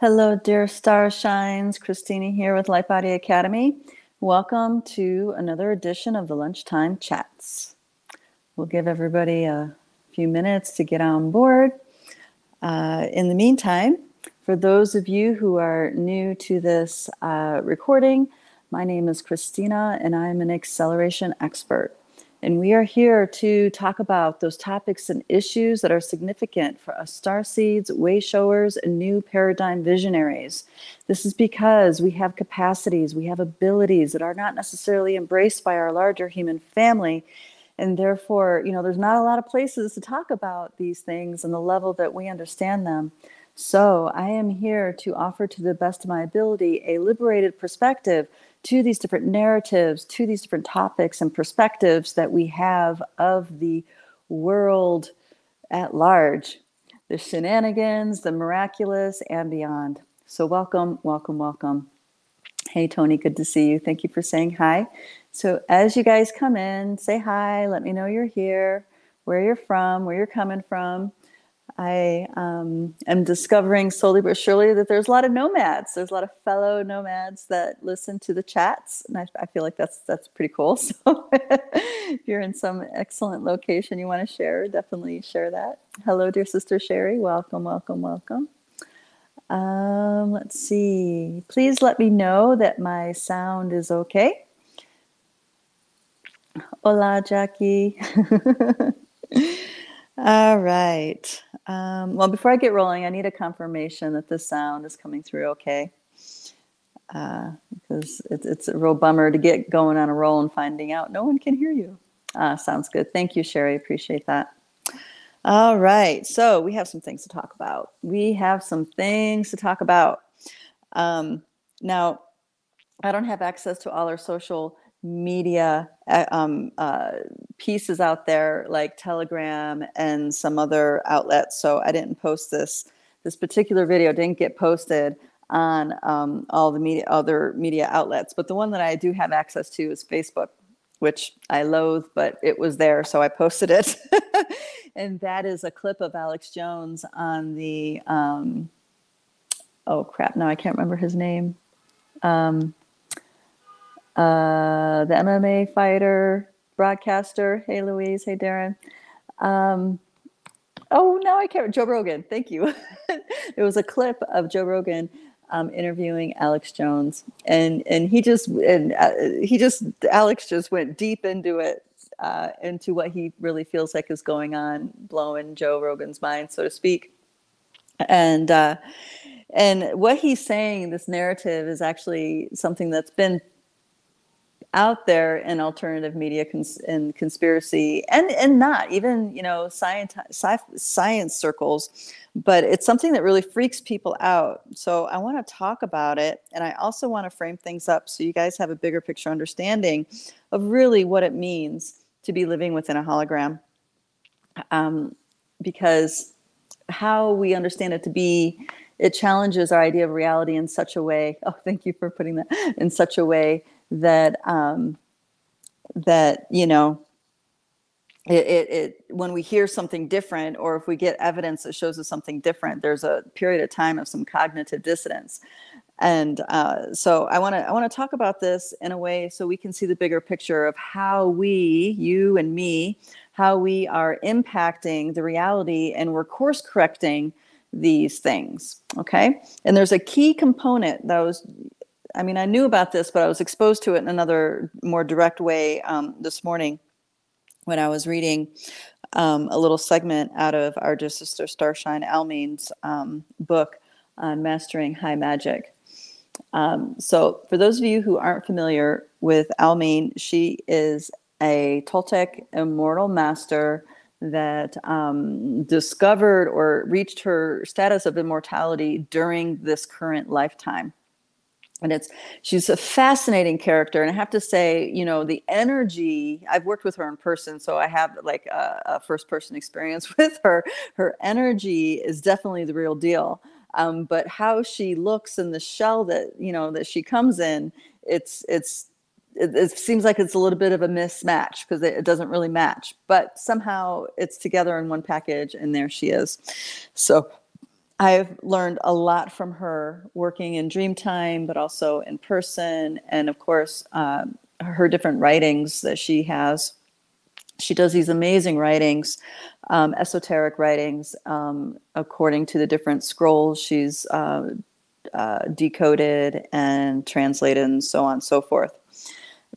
Hello, dear star shines. Christina here with Light Body Academy. Welcome to another edition of the Lunchtime Chats. We'll give everybody a few minutes to get on board. Uh, in the meantime, for those of you who are new to this uh, recording, my name is Christina and I'm an acceleration expert. And we are here to talk about those topics and issues that are significant for us star seeds, way showers, and new paradigm visionaries. This is because we have capacities, we have abilities that are not necessarily embraced by our larger human family. And therefore, you know, there's not a lot of places to talk about these things and the level that we understand them. So I am here to offer to the best of my ability a liberated perspective to these different narratives, to these different topics and perspectives that we have of the world at large, the shenanigans, the miraculous, and beyond. So, welcome, welcome, welcome. Hey, Tony, good to see you. Thank you for saying hi. So, as you guys come in, say hi, let me know you're here, where you're from, where you're coming from. I um, am discovering slowly but surely that there's a lot of nomads. There's a lot of fellow nomads that listen to the chats, and I, I feel like that's that's pretty cool. So, if you're in some excellent location you want to share, definitely share that. Hello, dear sister Sherry. Welcome, welcome, welcome. Um, let's see. Please let me know that my sound is okay. Hola, Jackie. All right. Um, well, before I get rolling, I need a confirmation that the sound is coming through okay. Uh, because it's, it's a real bummer to get going on a roll and finding out no one can hear you. Uh, sounds good. Thank you, Sherry. Appreciate that. All right. So we have some things to talk about. We have some things to talk about. Um, now, I don't have access to all our social media uh, um, uh, pieces out there like Telegram and some other outlets. So I didn't post this. This particular video didn't get posted on um, all the media, other media outlets. But the one that I do have access to is Facebook, which I loathe, but it was there, so I posted it. and that is a clip of Alex Jones on the. Um, oh crap! Now I can't remember his name. Um, uh, the MMA fighter, broadcaster. Hey, Louise. Hey, Darren. Um, oh, now I can't. Joe Rogan. Thank you. there was a clip of Joe Rogan um, interviewing Alex Jones, and and he just and uh, he just Alex just went deep into it, uh, into what he really feels like is going on, blowing Joe Rogan's mind, so to speak, and. Uh, and what he's saying, this narrative, is actually something that's been out there in alternative media cons- and conspiracy and and not even you know science sci- science circles but it's something that really freaks people out. So i want to talk about it and i also want to frame things up so you guys have a bigger picture understanding of really what it means to be living within a hologram. Um, because how we understand it to be it challenges our idea of reality in such a way oh thank you for putting that in such a way that um, that you know it, it, it, when we hear something different or if we get evidence that shows us something different there's a period of time of some cognitive dissonance. And uh, so i want to i want to talk about this in a way so we can see the bigger picture of how we you and me how we are impacting the reality and we're course correcting these things okay? And there's a key component that was I mean, I knew about this, but I was exposed to it in another more direct way um, this morning when I was reading um, a little segment out of our dear sister Starshine Almine's um, book on mastering high magic. Um, so, for those of you who aren't familiar with Almine, she is a Toltec immortal master that um, discovered or reached her status of immortality during this current lifetime and it's she's a fascinating character and i have to say you know the energy i've worked with her in person so i have like a, a first person experience with her. Her energy is definitely the real deal. Um, but how she looks in the shell that you know that she comes in it's it's it, it seems like it's a little bit of a mismatch because it, it doesn't really match but somehow it's together in one package and there she is. So I've learned a lot from her working in Dreamtime, but also in person, and of course, um, her different writings that she has. She does these amazing writings, um, esoteric writings, um, according to the different scrolls she's uh, uh, decoded and translated, and so on and so forth.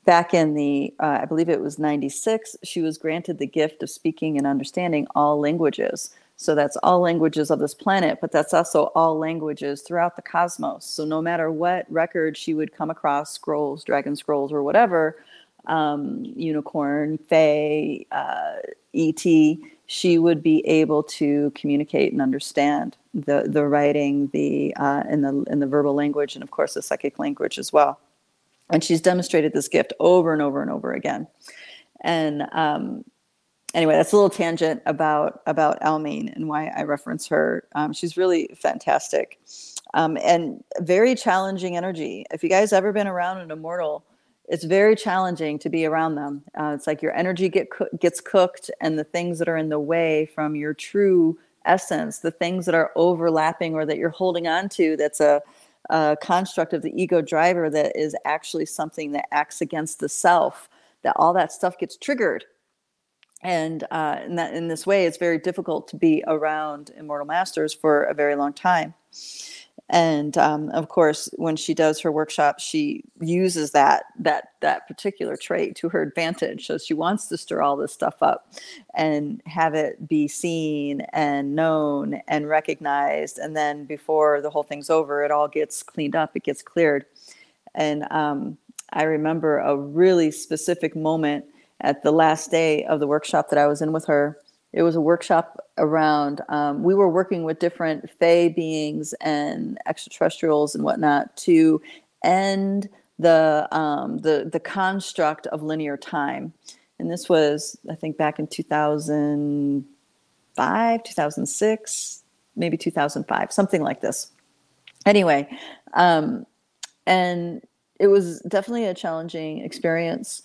Back in the, uh, I believe it was 96, she was granted the gift of speaking and understanding all languages. So that's all languages of this planet, but that's also all languages throughout the cosmos. So no matter what record she would come across, scrolls, dragon scrolls, or whatever, um, unicorn, fae, uh, ET, she would be able to communicate and understand the the writing, the uh, in the in the verbal language, and of course the psychic language as well. And she's demonstrated this gift over and over and over again. And um, anyway, that's a little tangent about about Almine and why I reference her. Um, she's really fantastic um, and very challenging energy. If you guys ever been around an immortal, it's very challenging to be around them. Uh, it's like your energy get co- gets cooked, and the things that are in the way from your true essence, the things that are overlapping or that you're holding on to, that's a, a construct of the ego driver that is actually something that acts against the self. That all that stuff gets triggered and uh, in, that, in this way, it's very difficult to be around Immortal Masters for a very long time. And um, of course, when she does her workshop, she uses that that that particular trait to her advantage. So she wants to stir all this stuff up and have it be seen and known and recognized. And then before the whole thing's over, it all gets cleaned up. It gets cleared. And um, I remember a really specific moment at the last day of the workshop that I was in with her. It was a workshop around, um, we were working with different Fey beings and extraterrestrials and whatnot to end the, um, the, the construct of linear time. And this was, I think, back in 2005, 2006, maybe 2005, something like this. Anyway, um, and it was definitely a challenging experience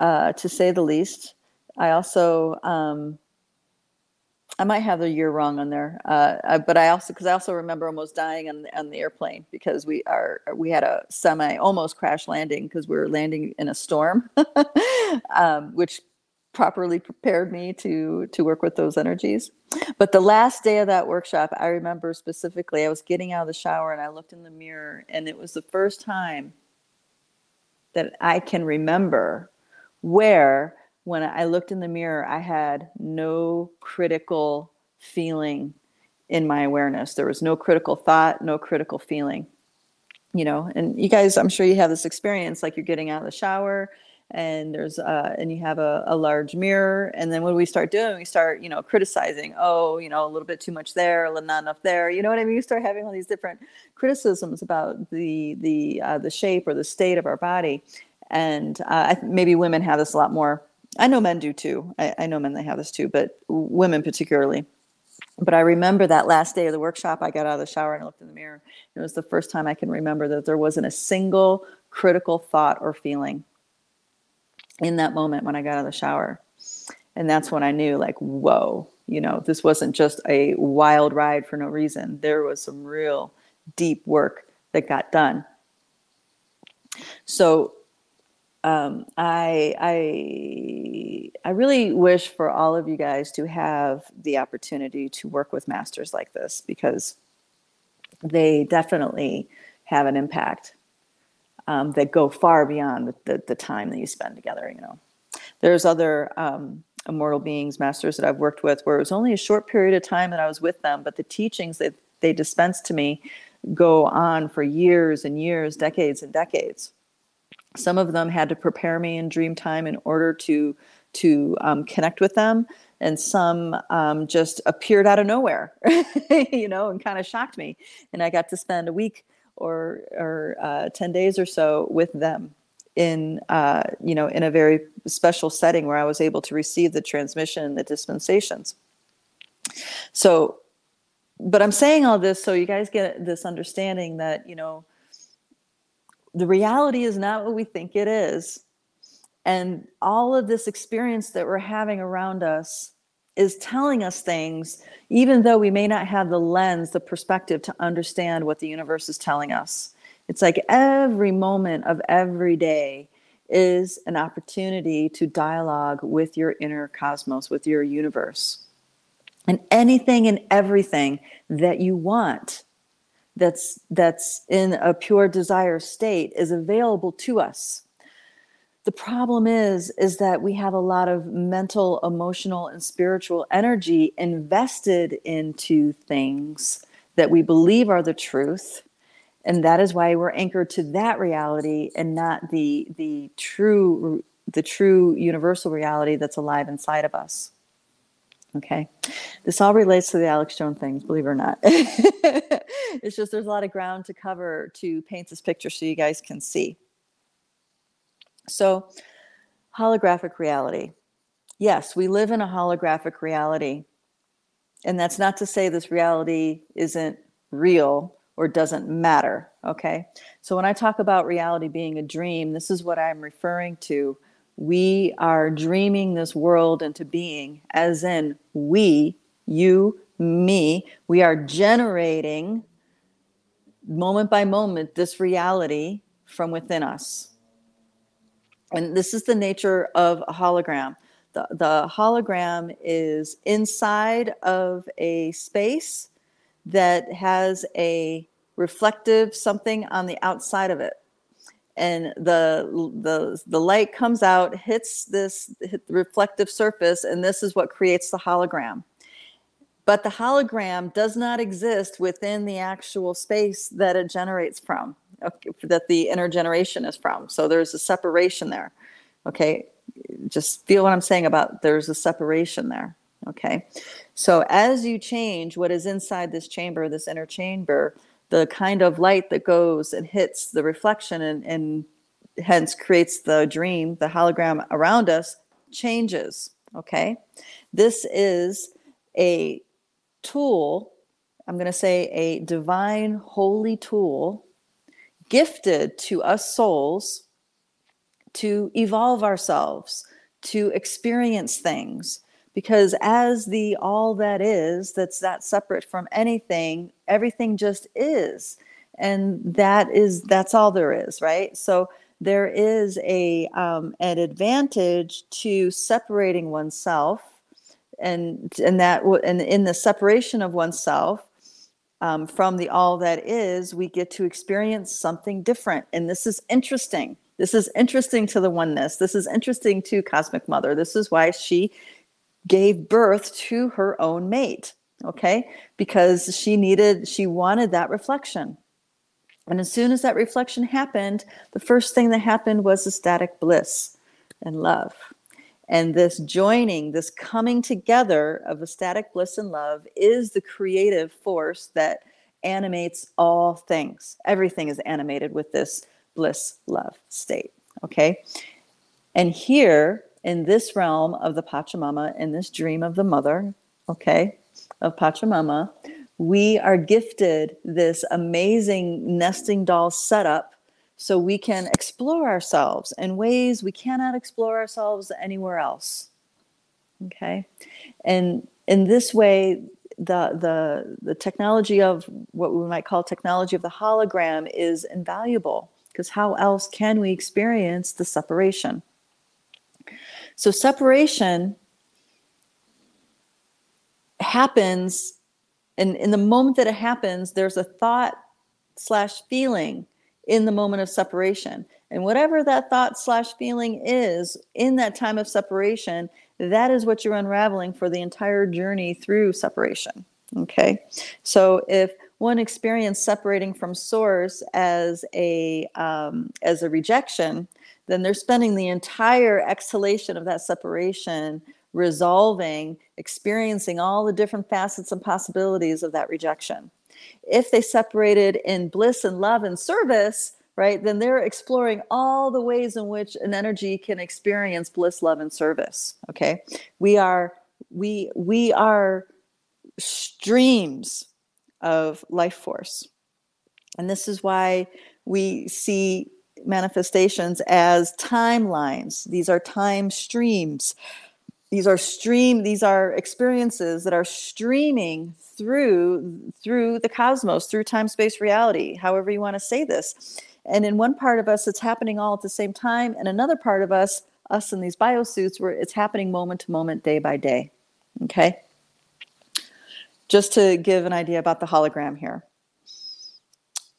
uh, to say the least. I also um, I might have the year wrong on there, uh, but I also because I also remember almost dying on on the airplane because we are we had a semi almost crash landing because we were landing in a storm, um, which properly prepared me to to work with those energies. But the last day of that workshop, I remember specifically, I was getting out of the shower and I looked in the mirror, and it was the first time that I can remember where when I looked in the mirror, I had no critical feeling in my awareness. There was no critical thought, no critical feeling. You know, and you guys, I'm sure you have this experience like you're getting out of the shower and there's uh and you have a, a large mirror and then what do we start doing we start you know criticizing oh you know a little bit too much there a little not enough there you know what i mean you start having all these different criticisms about the the uh, the shape or the state of our body and uh, maybe women have this a lot more. I know men do too. I, I know men they have this too, but women particularly. But I remember that last day of the workshop, I got out of the shower and I looked in the mirror. It was the first time I can remember that there wasn't a single critical thought or feeling in that moment when I got out of the shower. And that's when I knew, like, whoa, you know, this wasn't just a wild ride for no reason. There was some real deep work that got done. So um, I, I, I really wish for all of you guys to have the opportunity to work with masters like this because they definitely have an impact um, that go far beyond the, the time that you spend together. You know, there's other um, immortal beings, masters that I've worked with, where it was only a short period of time that I was with them, but the teachings that they dispensed to me go on for years and years, decades and decades. Some of them had to prepare me in dream time in order to to um, connect with them, and some um, just appeared out of nowhere, you know, and kind of shocked me. And I got to spend a week or or uh, ten days or so with them in uh, you know in a very special setting where I was able to receive the transmission, the dispensations. So, but I'm saying all this so you guys get this understanding that you know the reality is not what we think it is. And all of this experience that we're having around us is telling us things, even though we may not have the lens, the perspective to understand what the universe is telling us. It's like every moment of every day is an opportunity to dialogue with your inner cosmos, with your universe. And anything and everything that you want that's that's in a pure desire state is available to us. The problem is is that we have a lot of mental emotional and spiritual energy invested into things that we believe are the truth and that is why we're anchored to that reality and not the the true the true universal reality that's alive inside of us okay this all relates to the alex jones things believe it or not it's just there's a lot of ground to cover to paint this picture so you guys can see so holographic reality yes we live in a holographic reality and that's not to say this reality isn't real or doesn't matter. Okay. So when I talk about reality being a dream, this is what I'm referring to. We are dreaming this world into being, as in we, you, me, we are generating moment by moment this reality from within us. And this is the nature of a hologram. The, the hologram is inside of a space that has a reflective something on the outside of it and the the the light comes out hits this hit the reflective surface and this is what creates the hologram. But the hologram does not exist within the actual space that it generates from okay, that the intergeneration is from. So there's a separation there okay just feel what i'm saying about there's a separation there okay so as you change what is inside this chamber, this inner chamber, the kind of light that goes and hits the reflection and, and hence creates the dream, the hologram around us changes. Okay. This is a tool, I'm going to say a divine, holy tool gifted to us souls to evolve ourselves, to experience things, because as the all that is that's that separate from anything everything just is. And that is that's all there is right? So there is a um, an advantage to separating oneself and and that and in the separation of oneself um, from the all that is we get to experience something different. And this is interesting. This is interesting to the oneness. This is interesting to cosmic mother. This is why she gave birth to her own mate, okay? Because she needed, she wanted that reflection. And as soon as that reflection happened, the first thing that happened was ecstatic bliss and love. And this joining, this coming together of ecstatic bliss and love is the creative force that animates all things. Everything is animated with this bliss love state. Okay. And here in this realm of the Pachamama, in this dream of the mother, okay, of Pachamama, we are gifted this amazing nesting doll setup so we can explore ourselves in ways we cannot explore ourselves anywhere else. Okay. And in this way, the the the technology of what we might call technology of the hologram is invaluable because how else can we experience the separation so separation happens, and in the moment that it happens, there's a thought slash feeling in the moment of separation. And whatever that thought slash feeling is in that time of separation, that is what you're unraveling for the entire journey through separation. Okay. So if one experienced separating from source as a um, as a rejection, then they're spending the entire exhalation of that separation resolving, experiencing all the different facets and possibilities of that rejection. If they separated in bliss and love and service, right, then they're exploring all the ways in which an energy can experience bliss, love, and service. Okay. We are, we, we are streams of life force. And this is why we see manifestations as timelines. These are time streams. These are stream these are experiences that are streaming through through the cosmos through time space reality however you want to say this. And in one part of us it's happening all at the same time and another part of us us in these biosuits where it's happening moment to moment day by day okay? Just to give an idea about the hologram here.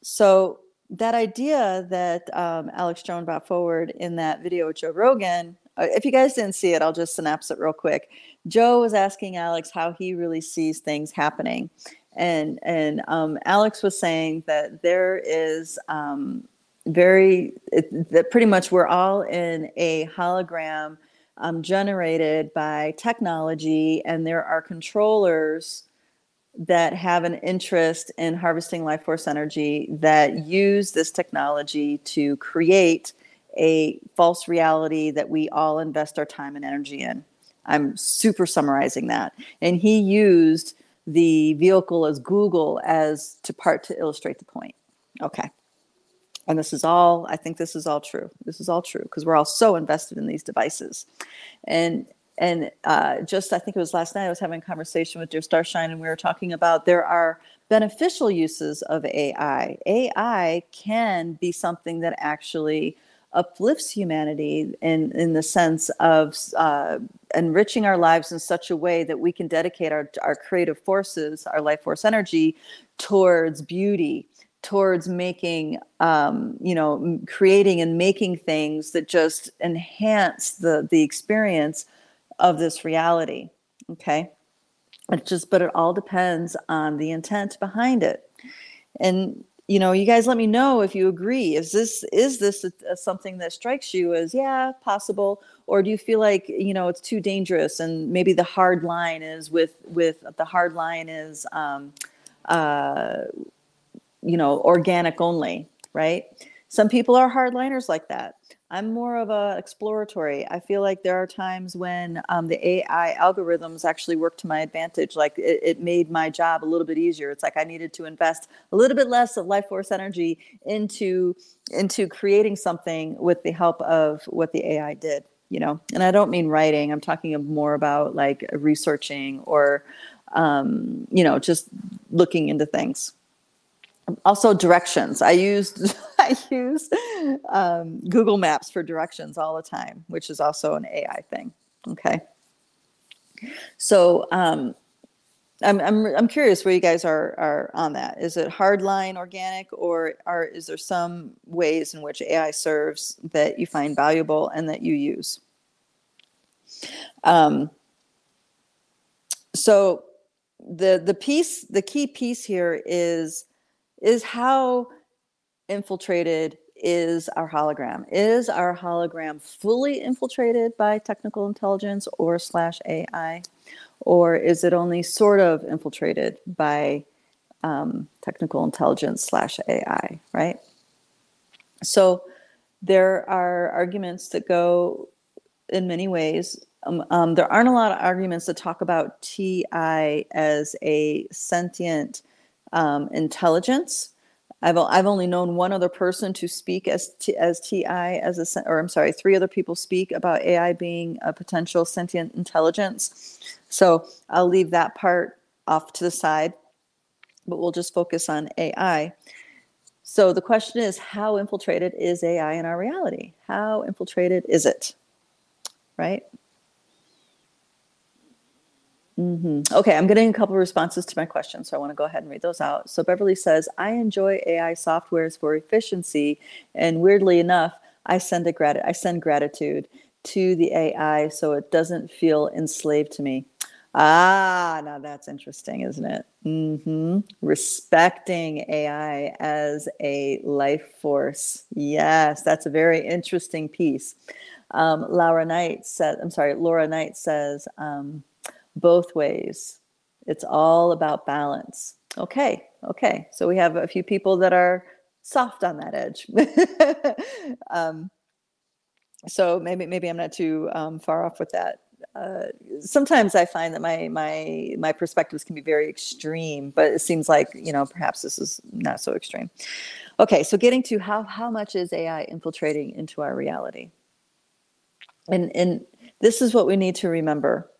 So that idea that um, alex jones brought forward in that video with joe rogan uh, if you guys didn't see it, I'll just synapse it real quick. Joe was asking Alex how he really sees things happening, and and um, Alex was saying that there is um, very it, that pretty much we're all in a hologram um, generated by technology, and there are controllers that have an interest in harvesting life force energy that use this technology to create a false reality that we all invest our time and energy in. I'm super summarizing that. And he used the vehicle as Google as to part to illustrate the point. Okay. And this is all, I think this is all true. This is all true because we're all so invested in these devices. And and uh, just I think it was last night I was having a conversation with Dear Starshine and we were talking about there are beneficial uses of AI. AI can be something that actually uplifts humanity in, in the sense of uh, enriching our lives in such a way that we can dedicate our, our creative forces, our life force energy towards beauty, towards making, um, you know, creating and making things that just enhance the, the experience of this reality. Okay. It just, but it all depends on the intent behind it. And you know you guys let me know if you agree is this is this a, a something that strikes you as yeah possible or do you feel like you know it's too dangerous and maybe the hard line is with with the hard line is um, uh, you know organic only right some people are hardliners like that I'm more of a exploratory. I feel like there are times when um, the AI algorithms actually work to my advantage. Like it, it, made my job a little bit easier. It's like I needed to invest a little bit less of life force energy into into creating something with the help of what the AI did. You know, and I don't mean writing. I'm talking more about like researching or um, you know just looking into things also directions i used i use um, google maps for directions all the time which is also an ai thing okay so um, I'm, I'm, I'm curious where you guys are, are on that. Is it hardline organic or are, is there some ways in which AI serves that you find valuable and that you use? Um, so the, the piece, the key piece here is is how infiltrated is our hologram? Is our hologram fully infiltrated by technical intelligence or slash ai or is it only sort of infiltrated by um, technical intelligence slash ai right? So there are arguments that go in many ways. Um, um, there aren't a lot of arguments that talk about ti as a sentient um, intelligence. I've, I've only known one other person to speak as T, as TI as a or I'm sorry, three other people speak about AI being a potential sentient intelligence. So I'll leave that part off to the side, but we'll just focus on AI. So the question is, how infiltrated is AI in our reality? How infiltrated is it? Right? Mm-hmm. Okay, I'm getting a couple of responses to my question, so I want to go ahead and read those out. So Beverly says, I enjoy AI softwares for efficiency, and weirdly enough, I send a grat- I send gratitude to the AI so it doesn't feel enslaved to me. Ah, now that's interesting, isn't it? Mm-hmm. Respecting AI as a life force. Yes, that's a very interesting piece. Um, Laura Knight said, I'm sorry, Laura Knight says, um, both ways. It's all about balance. Okay, okay. So we have a few people that are soft on that edge. um, so maybe maybe I'm not too um, far off with that. Uh, sometimes I find that my my my perspectives can be very extreme, but it seems like you know perhaps this is not so extreme. Okay, so getting to how how much is AI infiltrating into our reality? And and this is what we need to remember.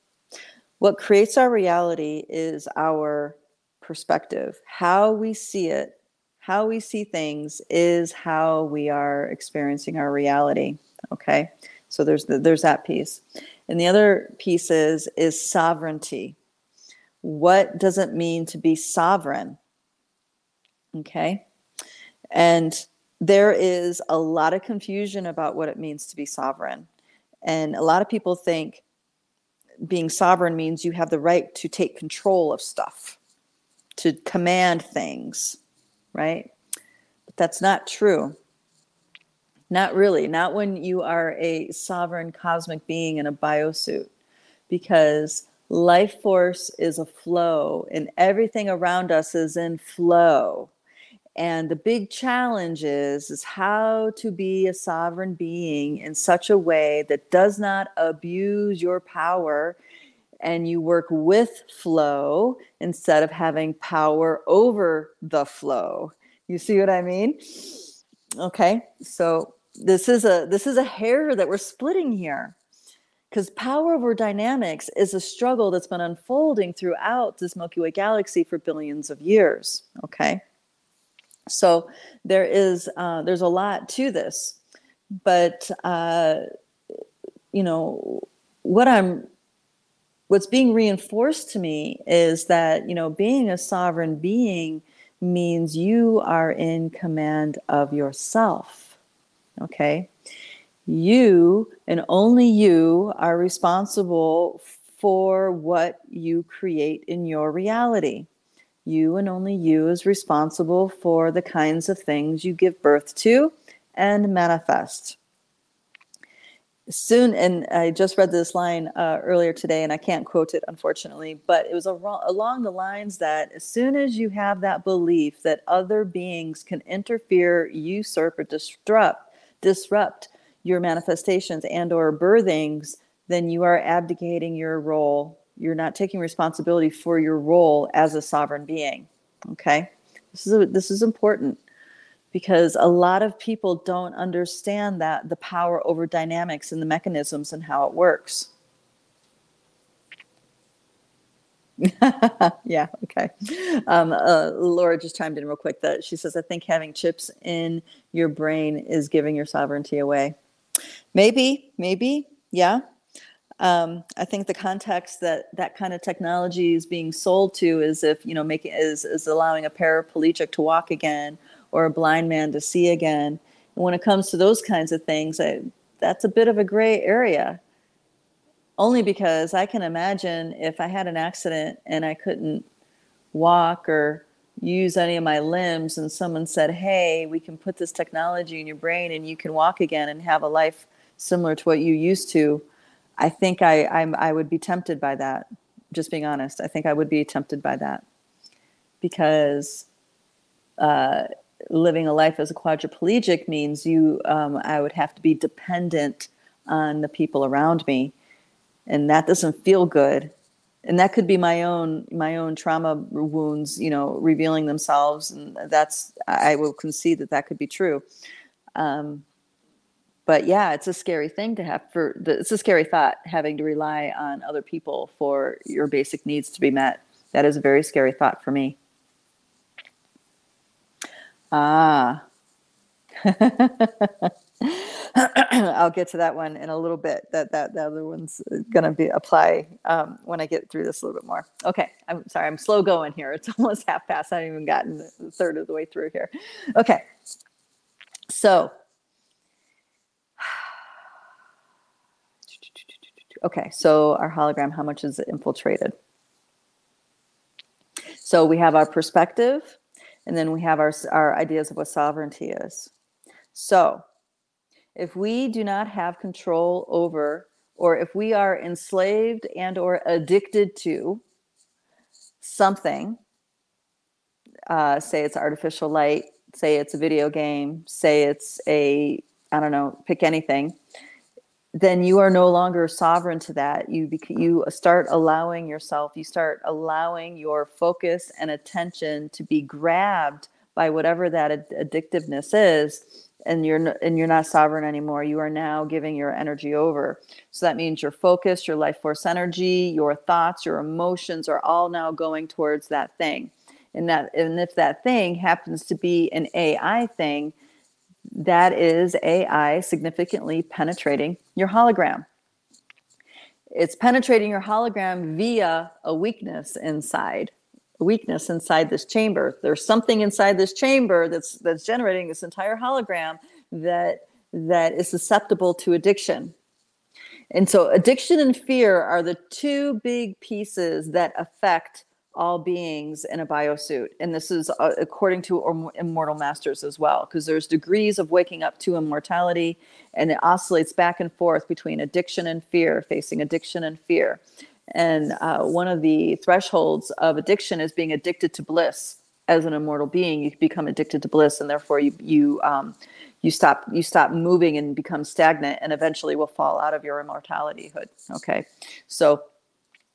What creates our reality is our perspective. How we see it, how we see things is how we are experiencing our reality. Okay. So there's the, there's that piece. And the other piece is is sovereignty. What does it mean to be sovereign? Okay. And there is a lot of confusion about what it means to be sovereign. And a lot of people think being sovereign means you have the right to take control of stuff, to command things, right? But that's not true. Not really, not when you are a sovereign cosmic being in a biosuit, because life force is a flow and everything around us is in flow. And the big challenge is, is how to be a sovereign being in such a way that does not abuse your power and you work with flow instead of having power over the flow. You see what I mean? Okay. So this is a this is a hair that we're splitting here because power over dynamics is a struggle that's been unfolding throughout this milky way galaxy for billions of years okay so there is uh, there's a lot to this but uh, you know what i'm what's being reinforced to me is that you know being a sovereign being means you are in command of yourself Okay. You and only you are responsible for what you create in your reality. You and only you is responsible for the kinds of things you give birth to and manifest. Soon, and I just read this line uh, earlier today, and I can't quote it unfortunately, but it was along the lines that as soon as you have that belief that other beings can interfere, usurp, or disrupt disrupt your manifestations and or birthings then you are abdicating your role you're not taking responsibility for your role as a sovereign being okay this is a, this is important because a lot of people don't understand that the power over dynamics and the mechanisms and how it works yeah, okay. Um, uh, Laura just chimed in real quick that she says, I think having chips in your brain is giving your sovereignty away. Maybe, maybe, yeah. Um, I think the context that that kind of technology is being sold to is if, you know, making is, is allowing a paraplegic to walk again or a blind man to see again. And when it comes to those kinds of things, I, that's a bit of a gray area only because I can imagine if I had an accident and I couldn't walk or use any of my limbs and someone said, "Hey, we can put this technology in your brain and you can walk again and have a life similar to what you used to." I think I I'm, I would be tempted by that. Just being honest, I think I would be tempted by that because uh, living a life as a quadriplegic means you um, I would have to be dependent on the people around me. And that doesn't feel good. And that could be my own my own trauma wounds you know revealing themselves. And that's i will concede that that could be true. Um, but yeah it's a scary thing to have for the, it's a scary thought having to rely on other people for your basic needs to be met that is a very scary thought for me ah I'll get to that one in a little bit. That that the other one's to be apply um, when I get through this a little bit more. Okay, I'm sorry, I'm slow going here. It's almost half past. I haven't even gotten the third of the way through here. Okay, so okay, so our hologram, how much is it infiltrated? So we have our perspective, and then we have our our ideas of what sovereignty is. So if we do not have control over or if we are enslaved and or addicted to something uh, say it's artificial light say it's a video game say it's a i don't know pick anything then you are no longer sovereign to that. You you start allowing yourself you start allowing your focus and attention to be grabbed by whatever that addictiveness is and you're and you're not sovereign anymore. You are now giving your energy over. So that means your focus your life force energy your thoughts your emotions are all now going towards that thing. And that and if that thing happens to be an ai thing that is ai significantly penetrating your hologram it's penetrating your hologram via a weakness inside weakness inside this chamber. There's something inside this chamber that's that's generating this entire hologram that that is susceptible to addiction. And so addiction and fear are the two big pieces that affect all beings in a biosuit. And this is uh, according to immortal masters as well, because there's degrees of waking up to immortality and it oscillates back and forth between addiction and fear, facing addiction and fear. And uh, one of the thresholds of addiction is being addicted to bliss. As an immortal being, you become addicted to bliss, and therefore you you um, you stop you stop moving and become stagnant, and eventually will fall out of your immortalityhood. Okay, so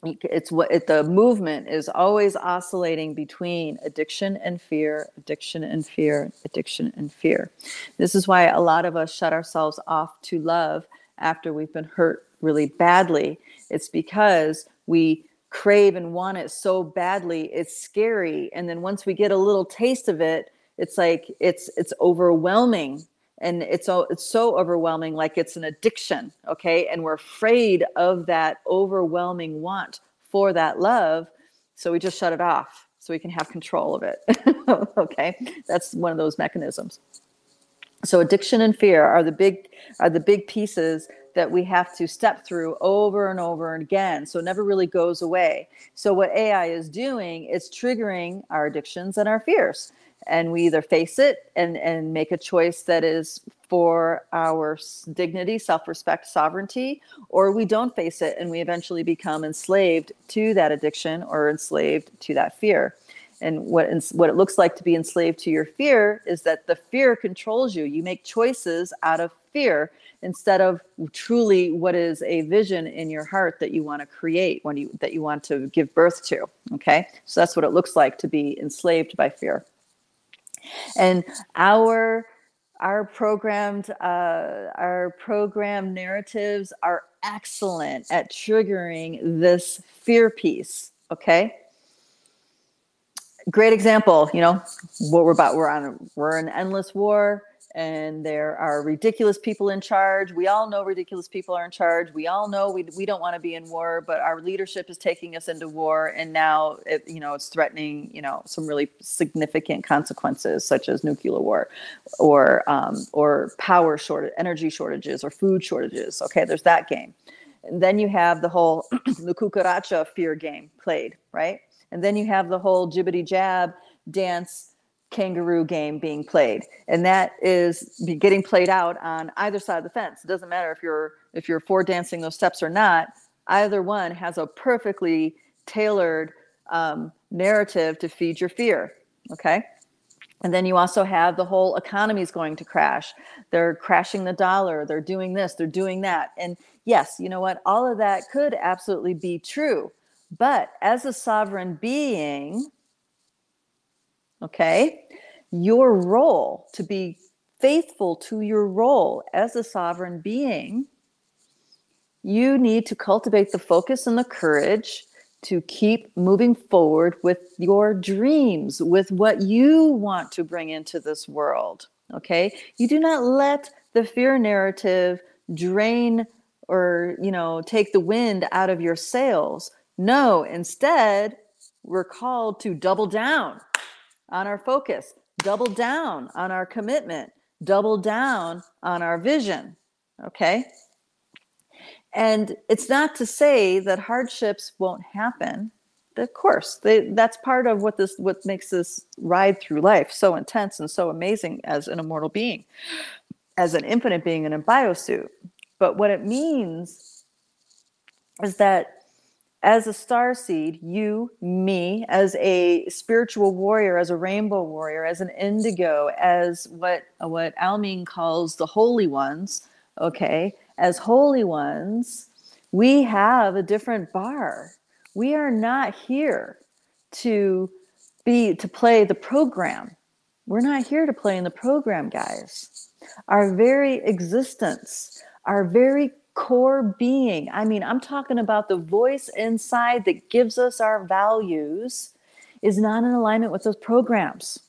it's what it, the movement is always oscillating between addiction and fear, addiction and fear, addiction and fear. This is why a lot of us shut ourselves off to love after we've been hurt really badly it's because we crave and want it so badly. It's scary. And then once we get a little taste of it, it's like it's it's overwhelming and it's so it's so overwhelming like it's an addiction okay and we're afraid of that overwhelming want for that love so we just shut it off so we can have control of it okay that's one of those mechanisms so addiction and fear are the big are the big pieces that we have to step through over and over and again. So it never really goes away. So what AI is doing is triggering our addictions and our fears. And we either face it and, and make a choice that is for our dignity, self respect, sovereignty, or we don't face it and we eventually become enslaved to that addiction or enslaved to that fear. And what, what it looks like to be enslaved to your fear is that the fear controls you. You make choices out of fear instead of truly what is a vision in your heart that you want to create when you that you want to give birth to okay so that's what it looks like to be enslaved by fear and our our programmed uh, our program narratives are excellent at triggering this fear piece okay? Great example you know what we're about we're on we're in endless war and there are ridiculous people in charge. We all know ridiculous people are in charge. We all know we, we don't want to be in war, but our leadership is taking us into war, and now it, you know it's threatening you know some really significant consequences such as nuclear war, or um, or power shortage, energy shortages, or food shortages. Okay, there's that game. And then you have the whole the cucaracha fear game played, right? And then you have the whole jibbity jab dance kangaroo game being played. And that is getting played out on either side of the fence. It doesn't matter if you're if you're for dancing those steps or not either one has a perfectly tailored um, narrative to feed your fear okay? And then you also have the whole economy is going to crash. They're crashing the dollar. They're doing this. They're doing that. And yes you know what? All of that could absolutely be true. But as a sovereign being okay? Your role to be faithful to your role as a sovereign being, you need to cultivate the focus and the courage to keep moving forward with your dreams, with what you want to bring into this world. Okay. You do not let the fear narrative drain or, you know, take the wind out of your sails. No, instead, we're called to double down on our focus, double down on our commitment, double down on our vision. Okay. And it's not to say that hardships won't happen. Of course, they, that's part of what this what makes this ride through life so intense and so amazing as an immortal being, as an infinite being in a biosuit. But what it means is that as a star seed, you, me, as a spiritual warrior, as a rainbow warrior, as an indigo, as what what Almine calls the holy ones, okay, as holy ones, we have a different bar. We are not here to be to play the program. We're not here to play in the program, guys. our very existence, our very core being. I mean, I'm talking about the voice inside that gives us our values is not in alignment with those programs.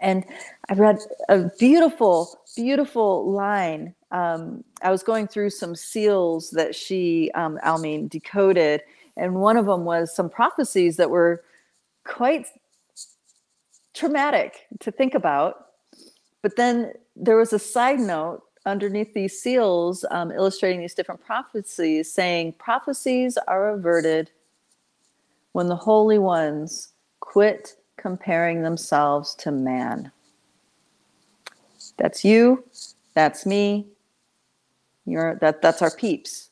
And I read a beautiful, beautiful line. Um, I was going through some seals that she, um, Almine, decoded, and one of them was some prophecies that were quite traumatic to think about. But then there was a side note underneath these seals um, illustrating these different prophecies saying prophecies are averted when the holy ones quit comparing themselves to man. That's you, that's me. You're that that's our peeps.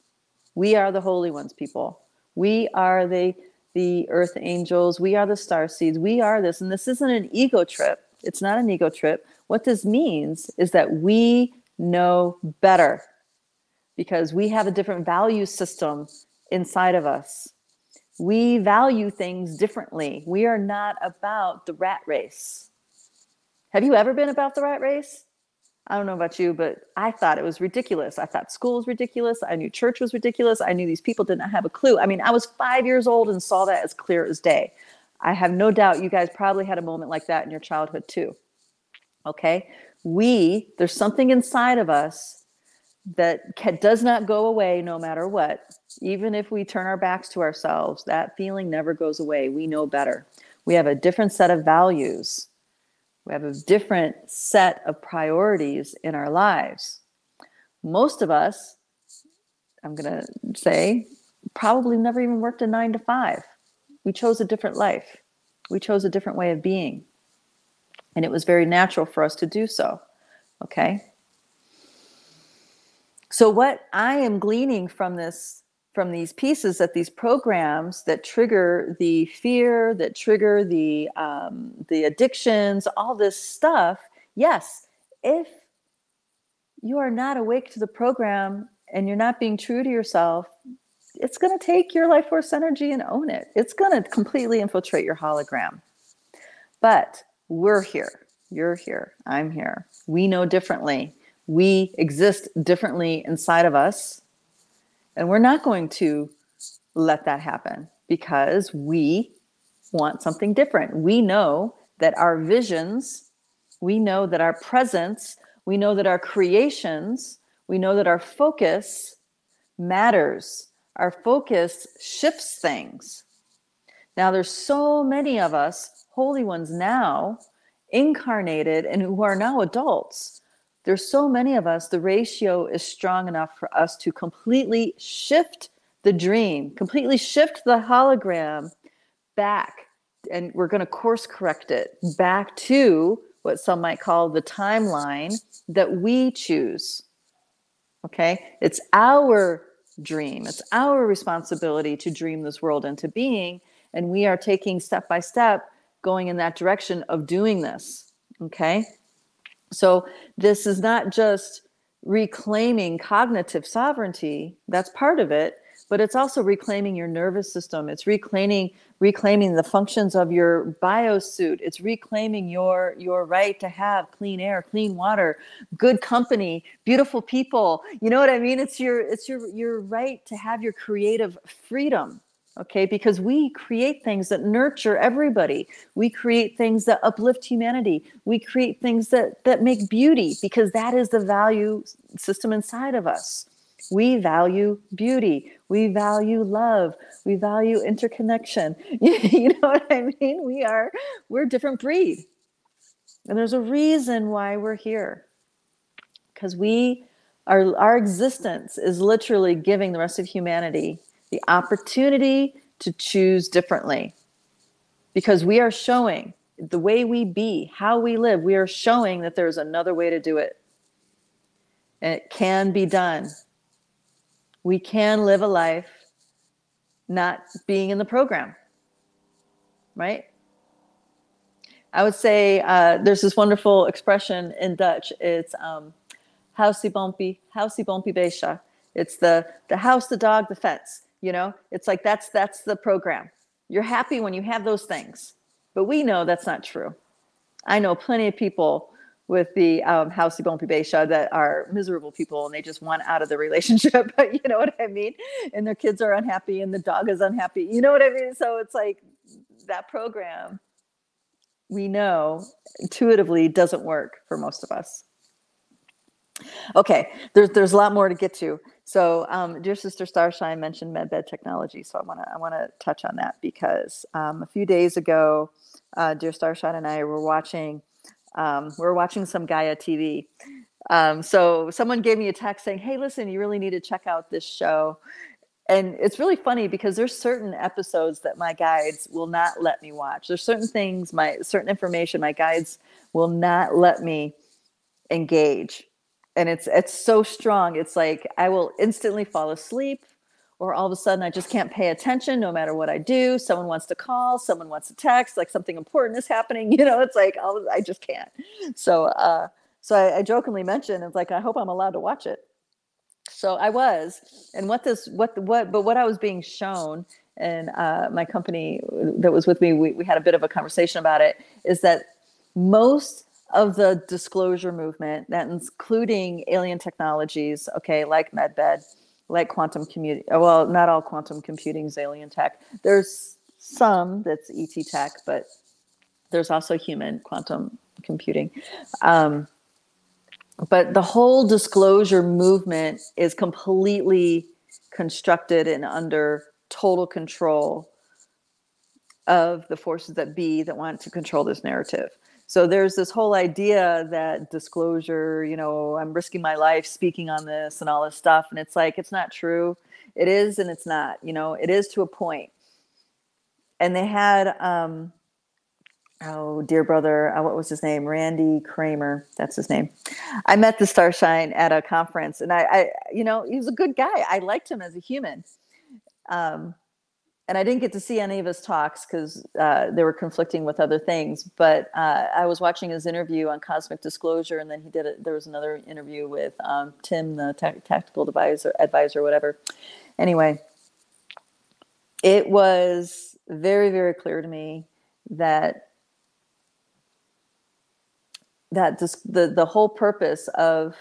We are the holy ones, people. We are the the earth angels. We are the star seeds. We are this. And this isn't an ego trip. It's not an ego trip. What this means is that we know better because we have a different value system inside of us. We value things differently. We are not about the rat race. Have you ever been about the rat race? I don't know about you, but I thought it was ridiculous. I thought school was ridiculous. I knew church was ridiculous. I knew these people did not have a clue. I mean, I was five years old and saw that as clear as day. I have no doubt you guys probably had a moment like that in your childhood too. Okay. We, there's something inside of us that does not go away no matter what. Even if we turn our backs to ourselves, that feeling never goes away. We know better. We have a different set of values we have a different set of priorities in our lives. Most of us, I'm going to say, probably never even worked a nine to five. We chose a different life, we chose a different way of being. And it was very natural for us to do so. Okay. So, what I am gleaning from this from these pieces that these programs that trigger the fear that trigger the um, the addictions all this stuff yes if you are not awake to the program and you're not being true to yourself it's going to take your life force energy and own it it's going to completely infiltrate your hologram but we're here you're here i'm here we know differently we exist differently inside of us and we're not going to let that happen because we want something different. We know that our visions, we know that our presence, we know that our creations, we know that our focus matters. Our focus shifts things. Now, there's so many of us, holy ones now, incarnated and who are now adults there's so many of us, the ratio is strong enough for us to completely shift the dream, completely shift the hologram back. And we're going to course correct it back to what some might call the timeline that we choose. Okay. It's our dream, it's our responsibility to dream this world into being. And we are taking step by step going in that direction of doing this. Okay. So this is not just reclaiming cognitive sovereignty, that's part of it, but it's also reclaiming your nervous system. It's reclaiming reclaiming the functions of your biosuit. It's reclaiming your your right to have clean air, clean water, good company, beautiful people. You know what I mean? It's your it's your your right to have your creative freedom okay? Because we create things that nurture everybody. We create things that uplift humanity. We create things that that make beauty because that is the value system inside of us. We value beauty. We value love. We value interconnection. You know what i mean? We are we're a different breed. And there's a reason why we're here. Because we our our existence is literally giving the rest of humanity the opportunity to choose differently because we are showing the way we be, how we live, we are showing that there's another way to do it. And it can be done. We can live a life not being in the program, right? I would say uh, there's this wonderful expression in Dutch. It's um, housey bumpy, housey bumpy besha. It's the the house, the dog, the fence you know it's like that's that's the program you're happy when you have those things but we know that's not true i know plenty of people with the um, House Bumpy Beisha that are miserable people and they just want out of the relationship. you know what I mean? And their kids are unhappy and the dog is unhappy. You know what I mean? So it's like that program we know intuitively doesn't work for most of us. Okay, there's there's a lot more to get to. So, um, dear sister Starshine mentioned MedBed technology, so I want to I want to touch on that because um, a few days ago, uh, dear Starshine and I were watching um, we were watching some Gaia TV. Um, so someone gave me a text saying, "Hey, listen, you really need to check out this show." And it's really funny because there's certain episodes that my guides will not let me watch. There's certain things, my certain information, my guides will not let me engage. And it's it's so strong. It's like I will instantly fall asleep or all of a sudden I just can't pay attention no matter what I do. Someone wants to call, someone wants to text, like something important is happening. You know, it's like oh, I just can't. So, uh, so I, I jokingly mentioned, it's like I hope I'm allowed to watch it. So I was, and what this, what, what, but what I was being shown, and uh, my company that was with me, we, we had a bit of a conversation about it, is that most of the disclosure movement, that including alien technologies, okay, like MedBed, like quantum computing. Well, not all quantum computing is alien tech. There's some that's ET tech, but there's also human quantum computing. Um, but the whole disclosure movement is completely constructed and under total control of the forces that be that want to control this narrative. So there's this whole idea that disclosure, you know, I'm risking my life speaking on this and all this stuff. And it's like, it's not true. It is and it's not, you know, it is to a point. And they had, um, oh, dear brother, uh, what was his name? Randy Cramer. That's his name. I met the Starshine at a conference and I, I you know, he was a good guy. I liked him as a human. Um, and I didn't get to see any of his talks because uh, they were conflicting with other things. But uh, I was watching his interview on cosmic disclosure, and then he did it. There was another interview with um, Tim, the ta- tactical advisor, advisor, whatever. Anyway, it was very, very clear to me that that this, the the whole purpose of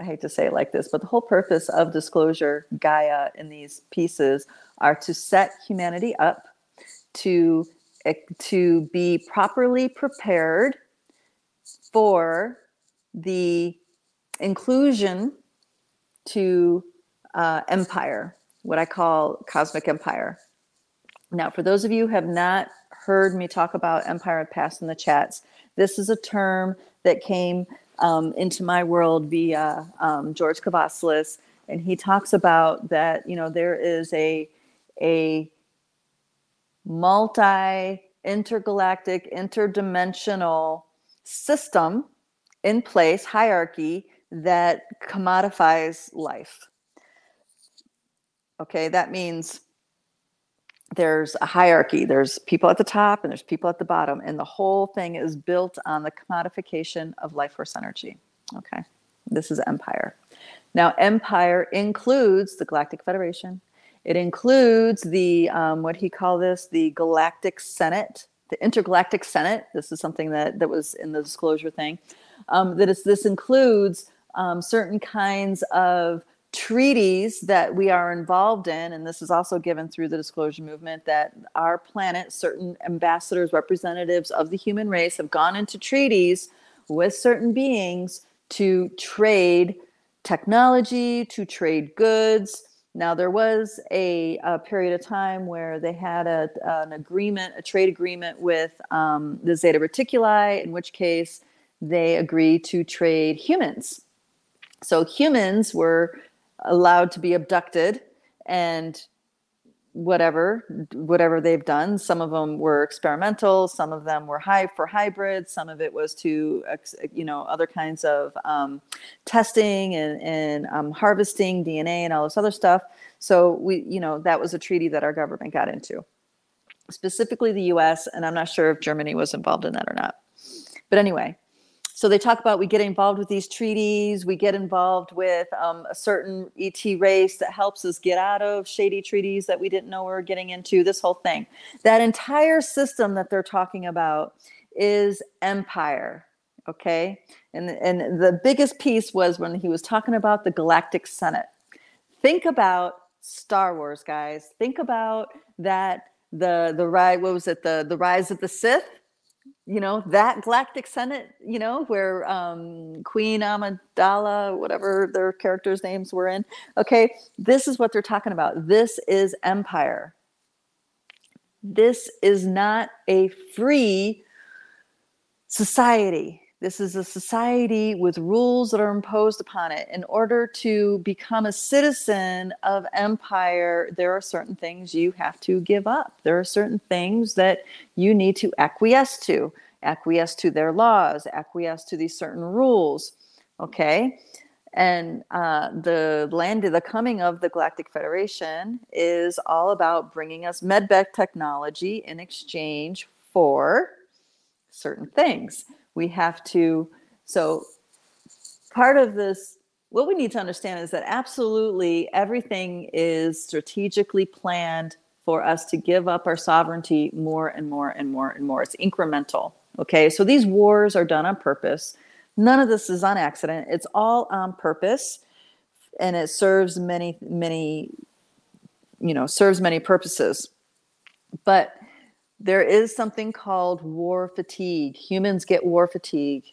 I hate to say it like this, but the whole purpose of disclosure, Gaia, in these pieces are to set humanity up to to be properly prepared for the inclusion to uh, empire, what I call cosmic empire. Now, for those of you who have not heard me talk about empire past in the chats, this is a term that came um, into my world via um, George Kavassilas, and he talks about that you know there is a a multi intergalactic interdimensional system in place hierarchy that commodifies life. Okay that means there's a hierarchy. There's people at the top and there's people at the bottom. And the whole thing is built on the commodification of life force energy. Okay. This is empire. Now, empire includes the Galactic Federation. It includes the, um, what he called this, the Galactic Senate, the Intergalactic Senate. This is something that, that was in the disclosure thing. Um, that is, this includes um, certain kinds of treaties that we are involved in, and this is also given through the disclosure movement, that our planet, certain ambassadors, representatives of the human race have gone into treaties with certain beings to trade technology, to trade goods. Now, there was a, a period of time where they had a, an agreement, a trade agreement with um, the Zeta Reticuli, in which case they agreed to trade humans. So humans were allowed to be abducted and whatever whatever they've done. Some of them were experimental some of them were high for hybrids some of it was to you know other kinds of um, testing and, and um, harvesting dna and all this other stuff. So we you know that was a treaty that our government got into. Specifically the us and i'm not sure if germany was involved in that or not. But anyway so they talk about we get involved with these treaties we get involved with um, a certain et race that helps us get out of shady treaties that we didn't know we were getting into this whole thing that entire system that they're talking about is empire Okay. And, and the biggest piece was when he was talking about the Galactic Senate. Think about Star Wars, guys. Think about that the the rise what was it the the rise of the Sith you know that galactic senate you know where um, queen amidala whatever their characters names were in. Okay this is what they're talking about. This is empire. This is not a free society this is a society with rules that are imposed upon it. In order to become a citizen of empire, there are certain things you have to give up. There are certain things that you need to acquiesce to, acquiesce to their laws, acquiesce to these certain rules. Okay. And uh, the land, the coming of the Galactic Federation is all about bringing us MedBed technology in exchange for certain things we have to so part of this what we need to understand is that absolutely everything is strategically planned for us to give up our sovereignty more and more and more and more. It's incremental okay? So these wars are done on purpose. None of this is on accident. It's all on purpose and it serves many many you know serves many purposes. But there is something called war fatigue. Humans get war fatigue.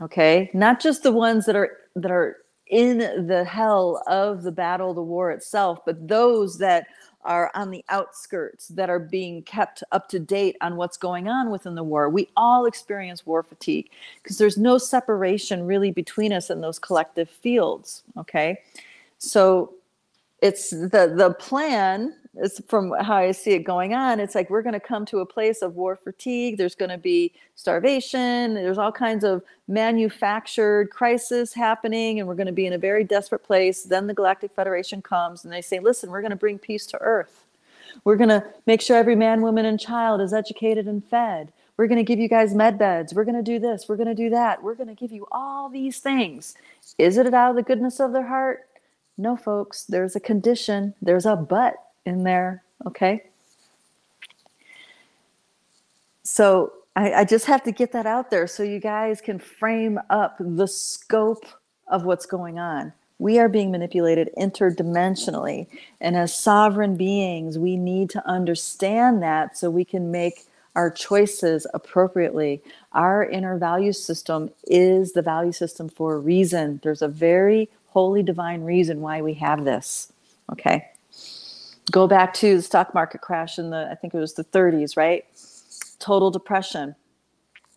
Okay? Not just the ones that are that are in the hell of the battle, the war itself, but those that are on the outskirts that are being kept up to date on what's going on within the war. We all experience war fatigue because there's no separation really between us and those collective fields. Okay. So it's the the plan it's from how I see it going on. It's like we're going to come to a place of war fatigue. There's going to be starvation. There's all kinds of manufactured crisis happening, and we're going to be in a very desperate place. Then the Galactic Federation comes and they say, "Listen, we're going to bring peace to Earth. We're going to make sure every man, woman, and child is educated and fed. We're going to give you guys med beds. We're going to do this. We're going to do that. We're going to give you all these things. Is it out of the goodness of their heart? No, folks. There's a condition. There's a but in there. Okay. So I, I, just have to get that out there so you guys can frame up the scope of what's going on. We are being manipulated interdimensionally. And as sovereign beings, we need to understand that so we can make our choices appropriately. Our inner value system is the value system for a reason. There's a very holy divine reason why we have this. Okay go back to the stock market crash in the i think it was the 30s right? Total depression.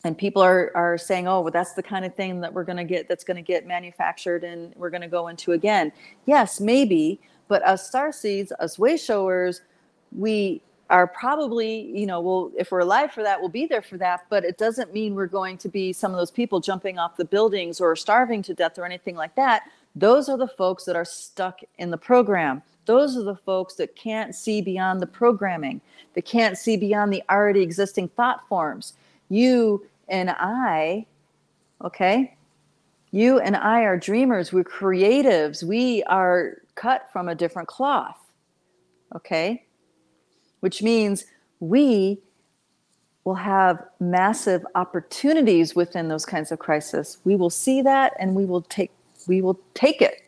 And people are are saying oh well that's the kind of thing that we're going to get that's going to get manufactured and we're going to go into again. Yes maybe but us star seeds us way showers we are probably you know well if we're alive for that we'll be there for that but it doesn't mean we're going to be some of those people jumping off the buildings or starving to death or anything like that. Those are the folks that are stuck in the program those are the folks that can't see beyond the programming, that can't see beyond the already existing thought forms. You and I, okay? You and I are dreamers. We're creatives. We are cut from a different cloth, okay? Which means we will have massive opportunities within those kinds of crises. We will see that and we will take we will take it,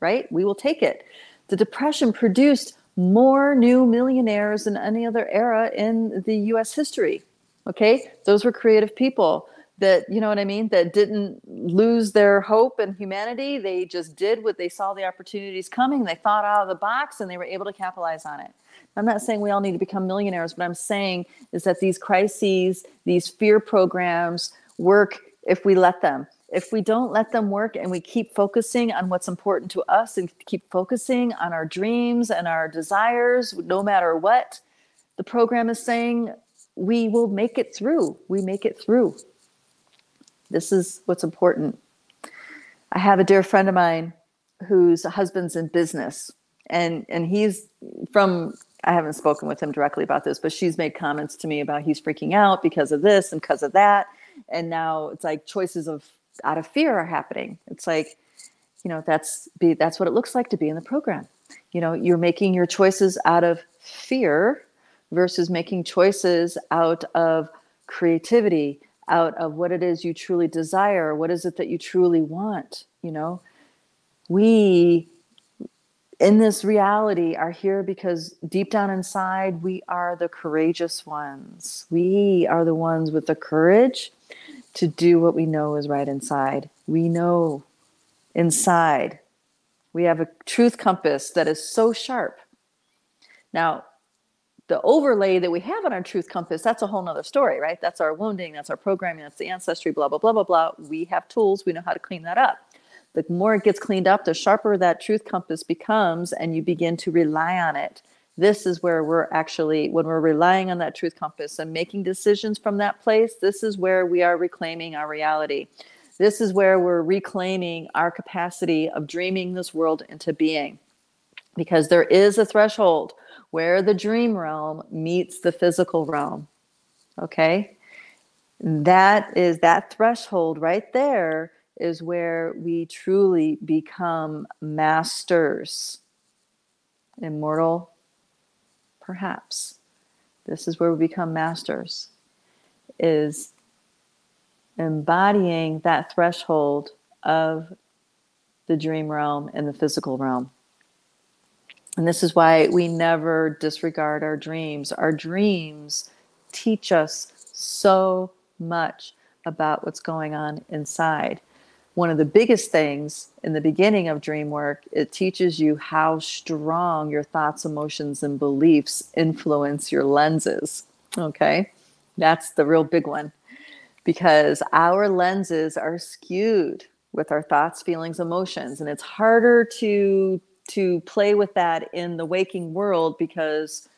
right? We will take it the Depression produced more new millionaires than any other era in the US history. Okay. Those were creative people that, you know what I mean, that didn't lose their hope and humanity. They just did what they saw the opportunities coming. They thought out of the box and they were able to capitalize on it. I'm not saying we all need to become millionaires. What I'm saying is that these crises, these fear programs work if we let them if we don't let them work and we keep focusing on what's important to us and keep focusing on our dreams and our desires, no matter what the program is saying, we will make it through. We make it through. This is what's important. I have a dear friend of mine whose husband's in business and and he's from I haven't spoken with him directly about this, but she's made comments to me about he's freaking out because of this and because of that. And now it's like choices of out of fear are happening. It's like, you know, that's be that's what it looks like to be in the program. You know, you're making your choices out of fear versus making choices out of creativity, out of what it is you truly desire. What is it that you truly want? You know, we in this reality are here because deep down inside, we are the courageous ones. We are the ones with the courage to do what we know is right inside. We know inside. We have a truth compass that is so sharp. Now, the overlay that we have on our truth compass, that's a whole nother story, right? That's our wounding, that's our programming, that's the ancestry, blah, blah, blah, blah, blah. We have tools, we know how to clean that up. The more it gets cleaned up, the sharper that truth compass becomes, and you begin to rely on it. This is where we're actually, when we're relying on that truth compass and making decisions from that place, this is where we are reclaiming our reality. This is where we're reclaiming our capacity of dreaming this world into being. Because there is a threshold where the dream realm meets the physical realm. Okay? That is that threshold right there is where we truly become masters. Immortal, perhaps. This is where we become masters, is embodying that threshold of the dream realm and the physical realm. And this is why we never disregard our dreams. Our dreams teach us so much about what's going on inside. One of the biggest things in the beginning of dream work, it teaches you how strong your thoughts, emotions, and beliefs influence your lenses. Okay. That's the real big one because our lenses are skewed with our thoughts, feelings, emotions. And it's harder to to play with that in the waking world because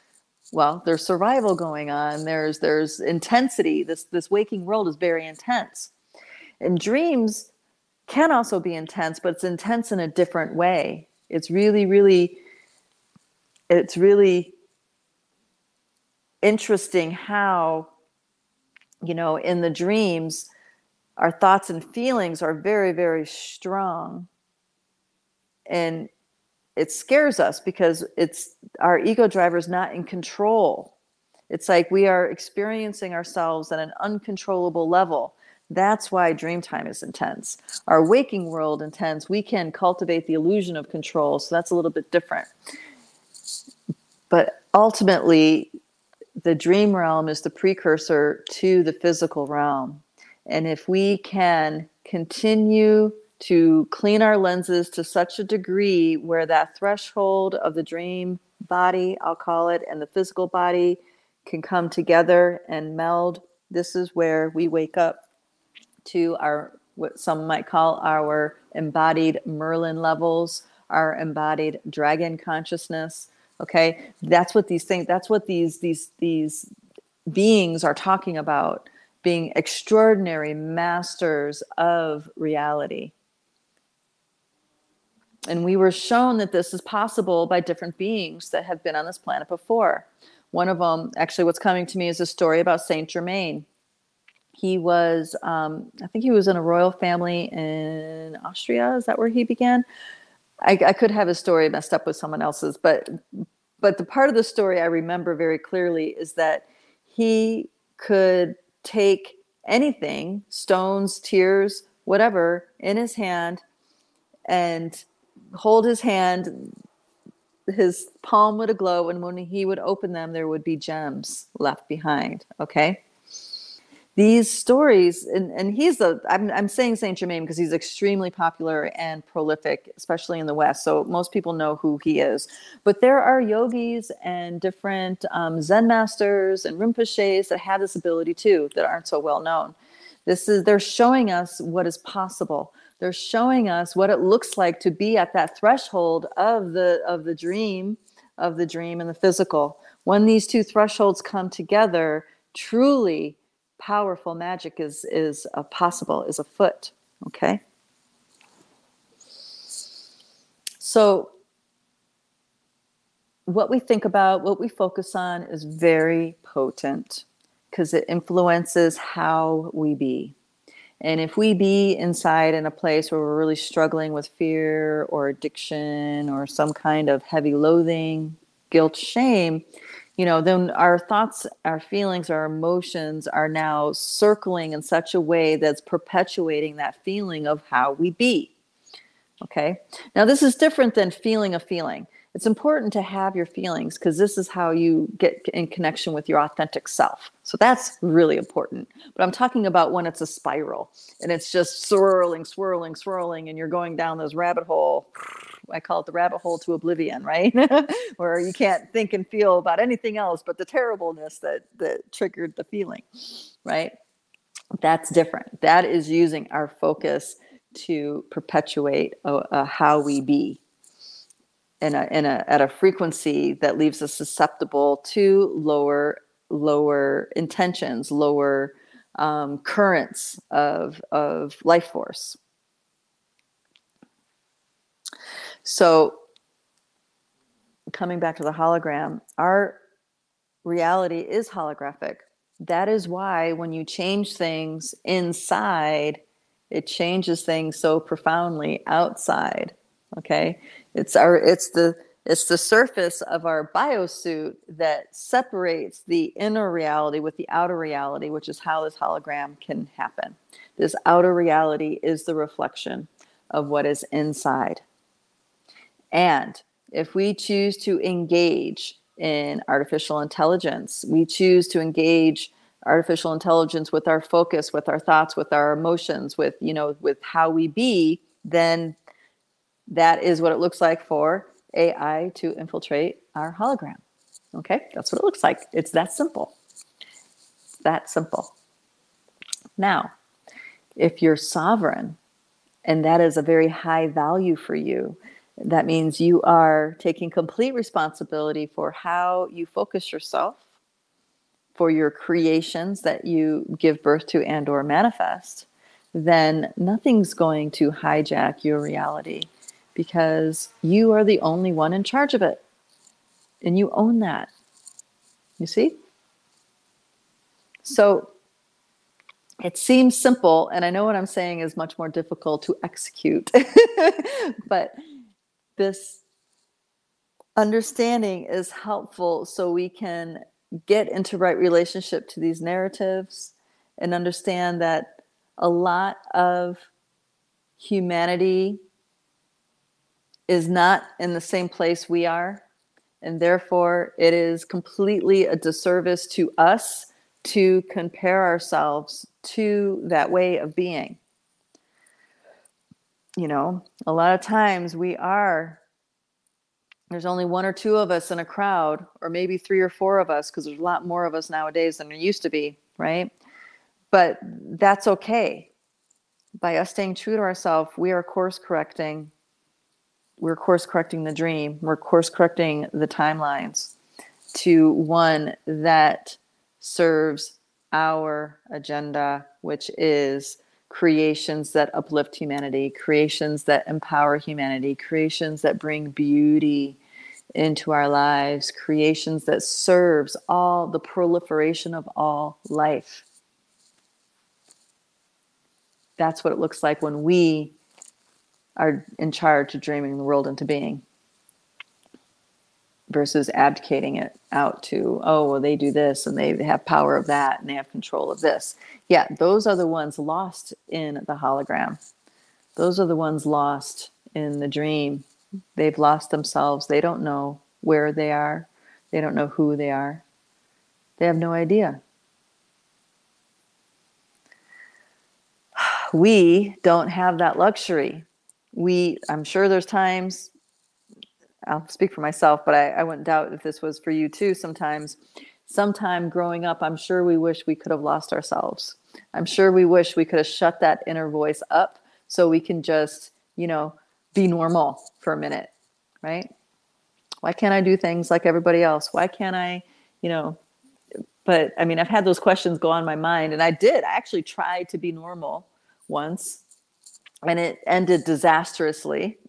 well there's survival going on there's there's intensity this this waking world is very intense and dreams can also be intense but it's intense in a different way it's really really it's really interesting how you know in the dreams our thoughts and feelings are very very strong and it scares us because it's our ego driver is not in control. It's like we are experiencing ourselves at an uncontrollable level. That's why dream time is intense. Our waking world intense. We can cultivate the illusion of control, so that's a little bit different. But ultimately, the dream realm is the precursor to the physical realm. And if we can continue to clean our lenses to such a degree where that threshold of the dream body, I'll call it, and the physical body can come together and meld. This is where we wake up to our what some might call our embodied Merlin levels, our embodied dragon consciousness. Okay, that's what these things. That's what these these these beings are talking about. Being extraordinary masters of reality. And we were shown that this is possible by different beings that have been on this planet before. One of them, actually, what's coming to me is a story about Saint Germain. He was, um, I think he was in a royal family in Austria. Is that where he began? I, I could have his story messed up with someone else's, but but the part of the story I remember very clearly is that he could take anything, stones, tears, whatever, in his hand and hold his hand, his palm would glow, and when he would open them, there would be gems left behind. Okay. These stories, and, and he's the, I'm, I'm saying Saint Germain because he's extremely popular and prolific, especially in the West. So most people know who he is. But there are yogis and different um, Zen masters and Rinpoches that have this ability too that aren't so well known. This is, they're showing us what is possible they're showing us what it looks like to be at that threshold of the of the dream of the dream and the physical when these two thresholds come together truly powerful magic is is possible is afoot okay? So what we think about what we focus on is very potent because it influences how we be. And if we be inside in a place where we're really struggling with fear or addiction or some kind of heavy loathing, guilt, shame, you know, then our thoughts, our feelings, our emotions are now circling in such a way that's perpetuating that feeling of how we be. Okay. Now, this is different than feeling a feeling. It's important to have your feelings because this is how you get in connection with your authentic self. So that's really important. But I'm talking about when it's a spiral and it's just swirling, swirling, swirling, and you're going down this rabbit hole I call it the rabbit hole to oblivion, right? Where you can't think and feel about anything else but the terribleness that that triggered the feeling, right? That's different. That is using our focus to perpetuate a, a how we be in a, in a at a frequency that leaves us susceptible to lower lower intentions, lower um, currents of of life force So, coming back to the hologram, our reality is holographic. That is why when you change things inside, it changes things so profoundly outside. Okay? It's our it's the it's the surface of our biosuit that separates the inner reality with the outer reality, which is how this hologram can happen. This outer reality is the reflection of what is inside. And if we choose to engage in artificial intelligence, we choose to engage artificial intelligence with our focus, with our thoughts, with our emotions, with, you know, with how we be, then that is what it looks like for AI to infiltrate our hologram. Okay, that's what it looks like. It's that simple. It's that simple. Now, if you're sovereign and that is a very high value for you, that means you are taking complete responsibility for how you focus yourself, for your creations that you give birth to and or manifest, then nothing's going to hijack your reality because you are the only one in charge of it. And you own that. You see? So it seems simple, and I know what I'm saying is much more difficult to execute. but this understanding is helpful so we can get into right relationship to these narratives and understand that a lot of humanity is not in the same place we are and therefore it is completely a disservice to us to compare ourselves to that way of being you know, a lot of times we are, there's only one or two of us in a crowd, or maybe three or four of us, because there's a lot more of us nowadays than there used to be, right? But that's okay. By us staying true to ourselves, we are course correcting. We're course correcting the dream. We're course correcting the timelines to one that serves our agenda, which is creations that uplift humanity, creations that empower humanity, creations that bring beauty into our lives, creations that serves all the proliferation of all life. That's what it looks like when we are in charge of dreaming the world into being versus abdicating it out to oh well they do this and they have power of that and they have control of this. Yeah those are the ones lost in the hologram. Those are the ones lost in the dream. They've lost themselves. They don't know where they are. They don't know who they are. They have no idea. We don't have that luxury we i'm sure there's times I'll speak for myself, but I, I wouldn't doubt if this was for you too sometimes. Sometime growing up, I'm sure we wish we could have lost ourselves. I'm sure we wish we could have shut that inner voice up so we can just, you know, be normal for a minute, right? Why can't I do things like everybody else? Why can't I, you know, but I mean, I've had those questions go on my mind and I did. I actually tried to be normal once and it ended disastrously.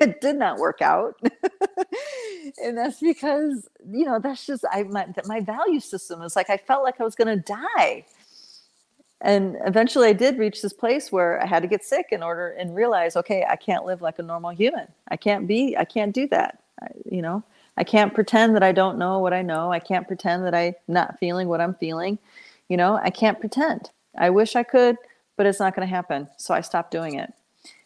it did not work out. and that's because, you know, that's just I my, my value system is like I felt like I was going to die. And eventually I did reach this place where I had to get sick in order and realize, okay, I can't live like a normal human. I can't be, I can't do that. I, you know, I can't pretend that I don't know what I know. I can't pretend that I'm not feeling what I'm feeling. You know, I can't pretend. I wish I could, but it's not going to happen. So I stopped doing it.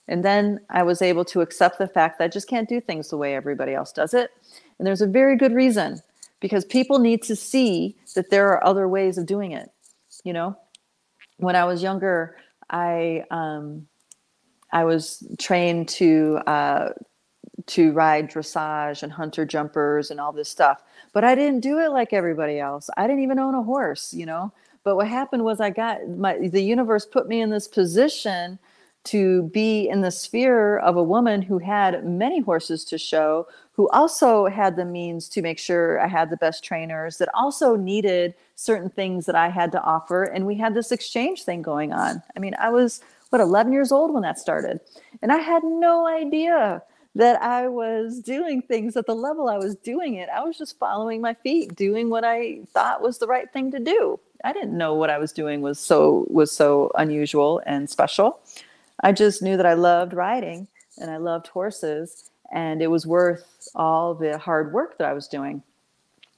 And then I was able to accept the fact that I just can't do things the way everybody else does it. And there's a very good reason because people need to see that there are other ways of doing it. You know, when I was younger, I um, I was trained to uh, to ride dressage and hunter jumpers and all this stuff, but I didn't do it like everybody else. I didn't even own a horse, you know. But what happened was I got my the universe put me in this position to be in the sphere of a woman who had many horses to show, who also had the means to make sure I had the best trainers, that also needed certain things that I had to offer. And we had this exchange thing going on. I mean, I was, what, 11 years old when that started. And I had no idea that I was doing things at the level I was doing it. I was just following my feet, doing what I thought was the right thing to do. I didn't know what I was doing was so was so unusual and special. I just knew that I loved riding and I loved horses and it was worth all the hard work that I was doing.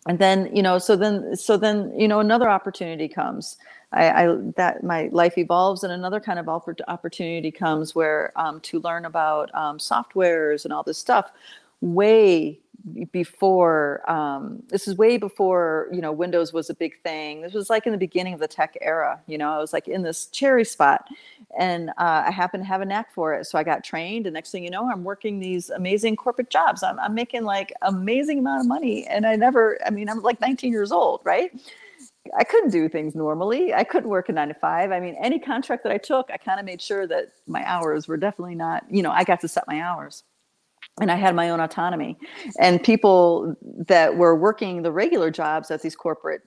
And then, you know, so then, so then, you know, another opportunity comes. I, I that my life evolves, and another kind of opportunity comes where um, to learn about um, softwares and all this stuff. Way before um, this is way before you know windows was a big thing. This was like in the beginning of the tech era you know i was like in this cherry spot and uh, i happened to have a knack for it. So i got trained and next thing you know i'm working these amazing corporate jobs. I'm, I'm making like amazing amount of money and i never i mean i'm like 19 years old right? I couldn't do things normally. I couldn't work a nine to five. I mean, any contract that I took, I kind of made sure that my hours were definitely not, you know, I got to set my hours and I had my own autonomy. And people that were working the regular jobs at these corporate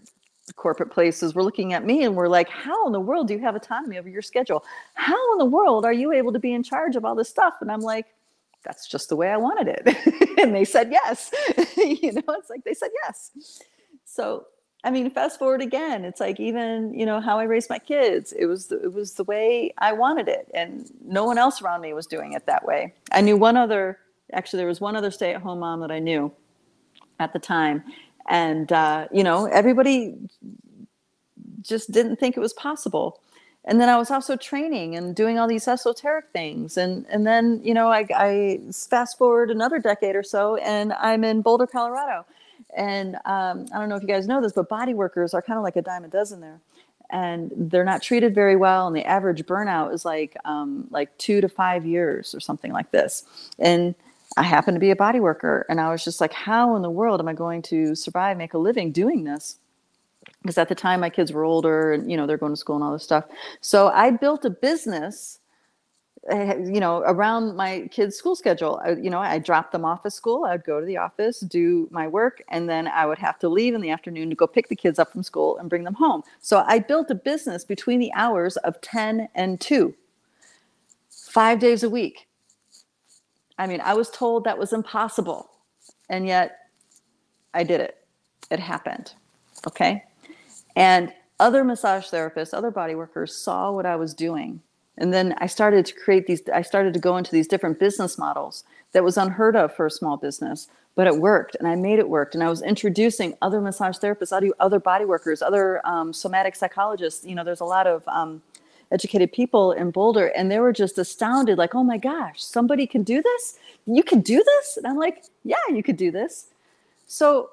corporate places were looking at me and were like, "How in the world do you have autonomy over your schedule? How in the world are you able to be in charge of all this stuff?" And I'm like, "That's just the way I wanted it." and they said yes. you know, it's like they said yes. So I mean, fast forward again, it's like even you know how I raised my kids. It was it was the way I wanted it, and no one else around me was doing it that way. I knew one other actually there was one other stay-at-home mom that I knew at the time, and uh, you know everybody just didn't think it was possible. And then I was also training and doing all these esoteric things, and and then you know I, I fast forward another decade or so, and I'm in Boulder, Colorado, and um, I don't know if you guys know this, but body workers are kind of like a dime a dozen there. And they're not treated very well and the average burnout is like um, like two to five years or something like this. And I happen to be a body worker. And I was just like, how in the world am I going to survive, make a living doing this? Because at the time my kids were older and, you know, they're going to school and all this stuff. So I built a business, eh, you know, around my kids' school schedule. I, you know, I dropped them off at school. I'd go to the office, do my work, and then I would have to leave in the afternoon to go pick the kids up from school and bring them home. So I built a business between the hours of 10 and 2, five days a week I mean, I was told that was impossible, and yet I did it. It happened. Okay. And other massage therapists, other body workers saw what I was doing. And then I started to create these, I started to go into these different business models that was unheard of for a small business, but it worked and I made it work. And I was introducing other massage therapists, other body workers, other um, somatic psychologists. You know, there's a lot of um, educated people in Boulder, and they were just astounded, like, "Oh my gosh, somebody can do this! You can do this!" And I'm like, "Yeah, you could do this." So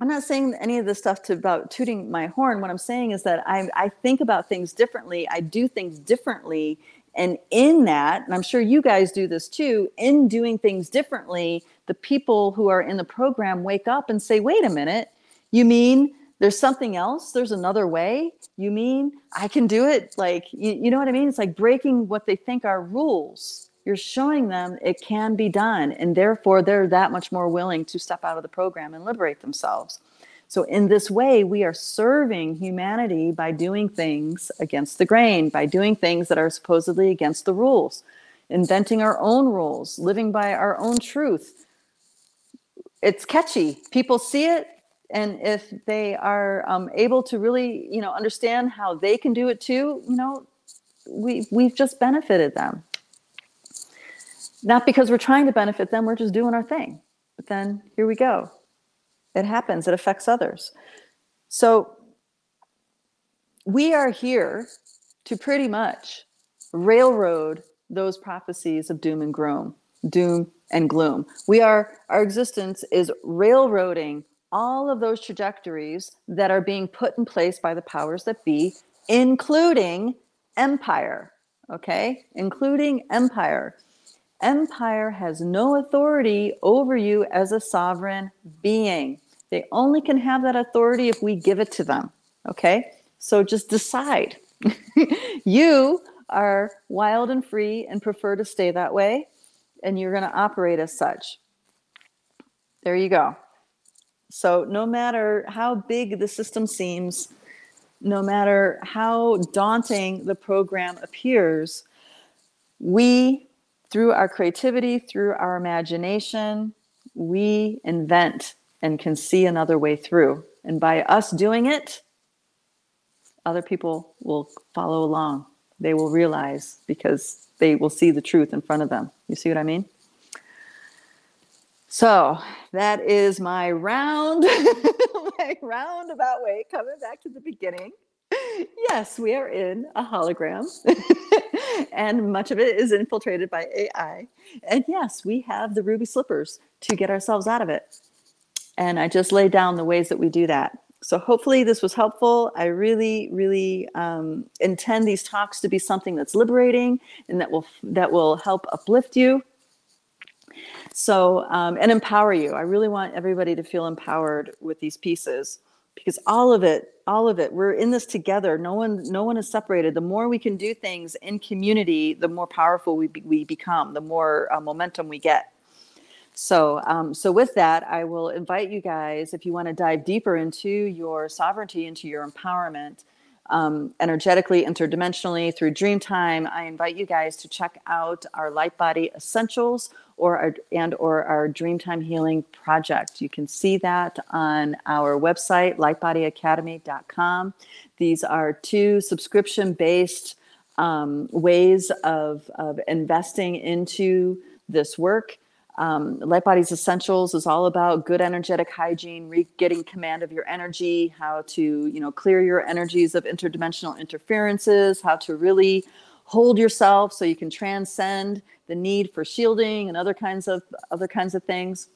I'm not saying any of this stuff to about tooting my horn. What I'm saying is that I, I think about things differently. I do things differently. And in that, and I'm sure you guys do this too, in doing things differently, the people who are in the program wake up and say, wait a minute, you mean there's something else there's another way you mean? I can do it like you, you know what i mean? It's like breaking what they think are rules. You're showing them it can be done and therefore they're that much more willing to step out of the program and liberate themselves. So in this way we are serving humanity by doing things against the grain by doing things that are supposedly against the rules inventing our own rules living by our own truth. It's catchy. People see it and if they are um, able to really you know understand how they can do it too you know we we've just benefited them not because we're trying to benefit them we're just doing our thing but then here we go. It happens, it affects others. So we are here to pretty much railroad those prophecies of doom and gloom, doom and gloom. We are our existence is railroading all of those trajectories that are being put in place by the powers that be, including empire, okay? Including empire. Empire has no authority over you as a sovereign being. They only can have that authority if we give it to them, okay? So just decide. you are wild and free and prefer to stay that way, and you're going to operate as such. There you go. So, no matter how big the system seems, no matter how daunting the program appears, we, through our creativity, through our imagination, we invent and can see another way through. And by us doing it, other people will follow along. They will realize because they will see the truth in front of them. You see what I mean? So that is my round, my roundabout way coming back to the beginning. Yes, we are in a hologram, and much of it is infiltrated by AI. And yes, we have the ruby slippers to get ourselves out of it. And I just laid down the ways that we do that. So hopefully this was helpful. I really, really um, intend these talks to be something that's liberating and that will that will help uplift you. So um, and empower you. I really want everybody to feel empowered with these pieces because all of it, all of it, we're in this together. No one, no one is separated. The more we can do things in community, the more powerful we be, we become. The more uh, momentum we get. So, um, so with that, I will invite you guys, if you want to dive deeper into your sovereignty, into your empowerment, um, energetically, interdimensionally through Dreamtime, I invite you guys to check out our Light Body Essentials or our, and or our Dreamtime Healing Project. You can see that on our website, lightbodyacademy.com. These are two subscription-based um, ways of, of investing into this work. Um, Light Bodies Essentials is all about good energetic hygiene, re- getting command of your energy, how to you know clear your energies of interdimensional interferences, how to really hold yourself so you can transcend the need for shielding and other kinds of other kinds of things.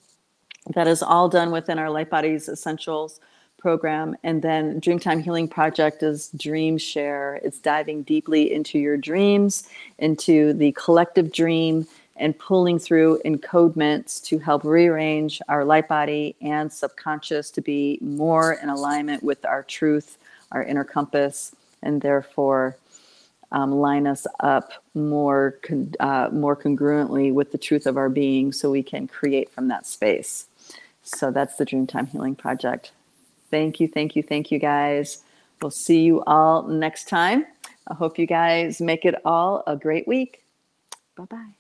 That is all done within our Light Bodies Essentials program. And then Dreamtime Healing Project is Dream Share. It's diving deeply into your dreams, into the collective dream and pulling through encodements to help rearrange our light body and subconscious to be more in alignment with our truth, our inner compass, and therefore um, line us up more con- uh, more congruently with the truth of our being, so we can create from that space. So that's the Dreamtime Healing Project. Thank you, thank you, thank you, guys. We'll see you all next time. I hope you guys make it all a great week. Bye bye.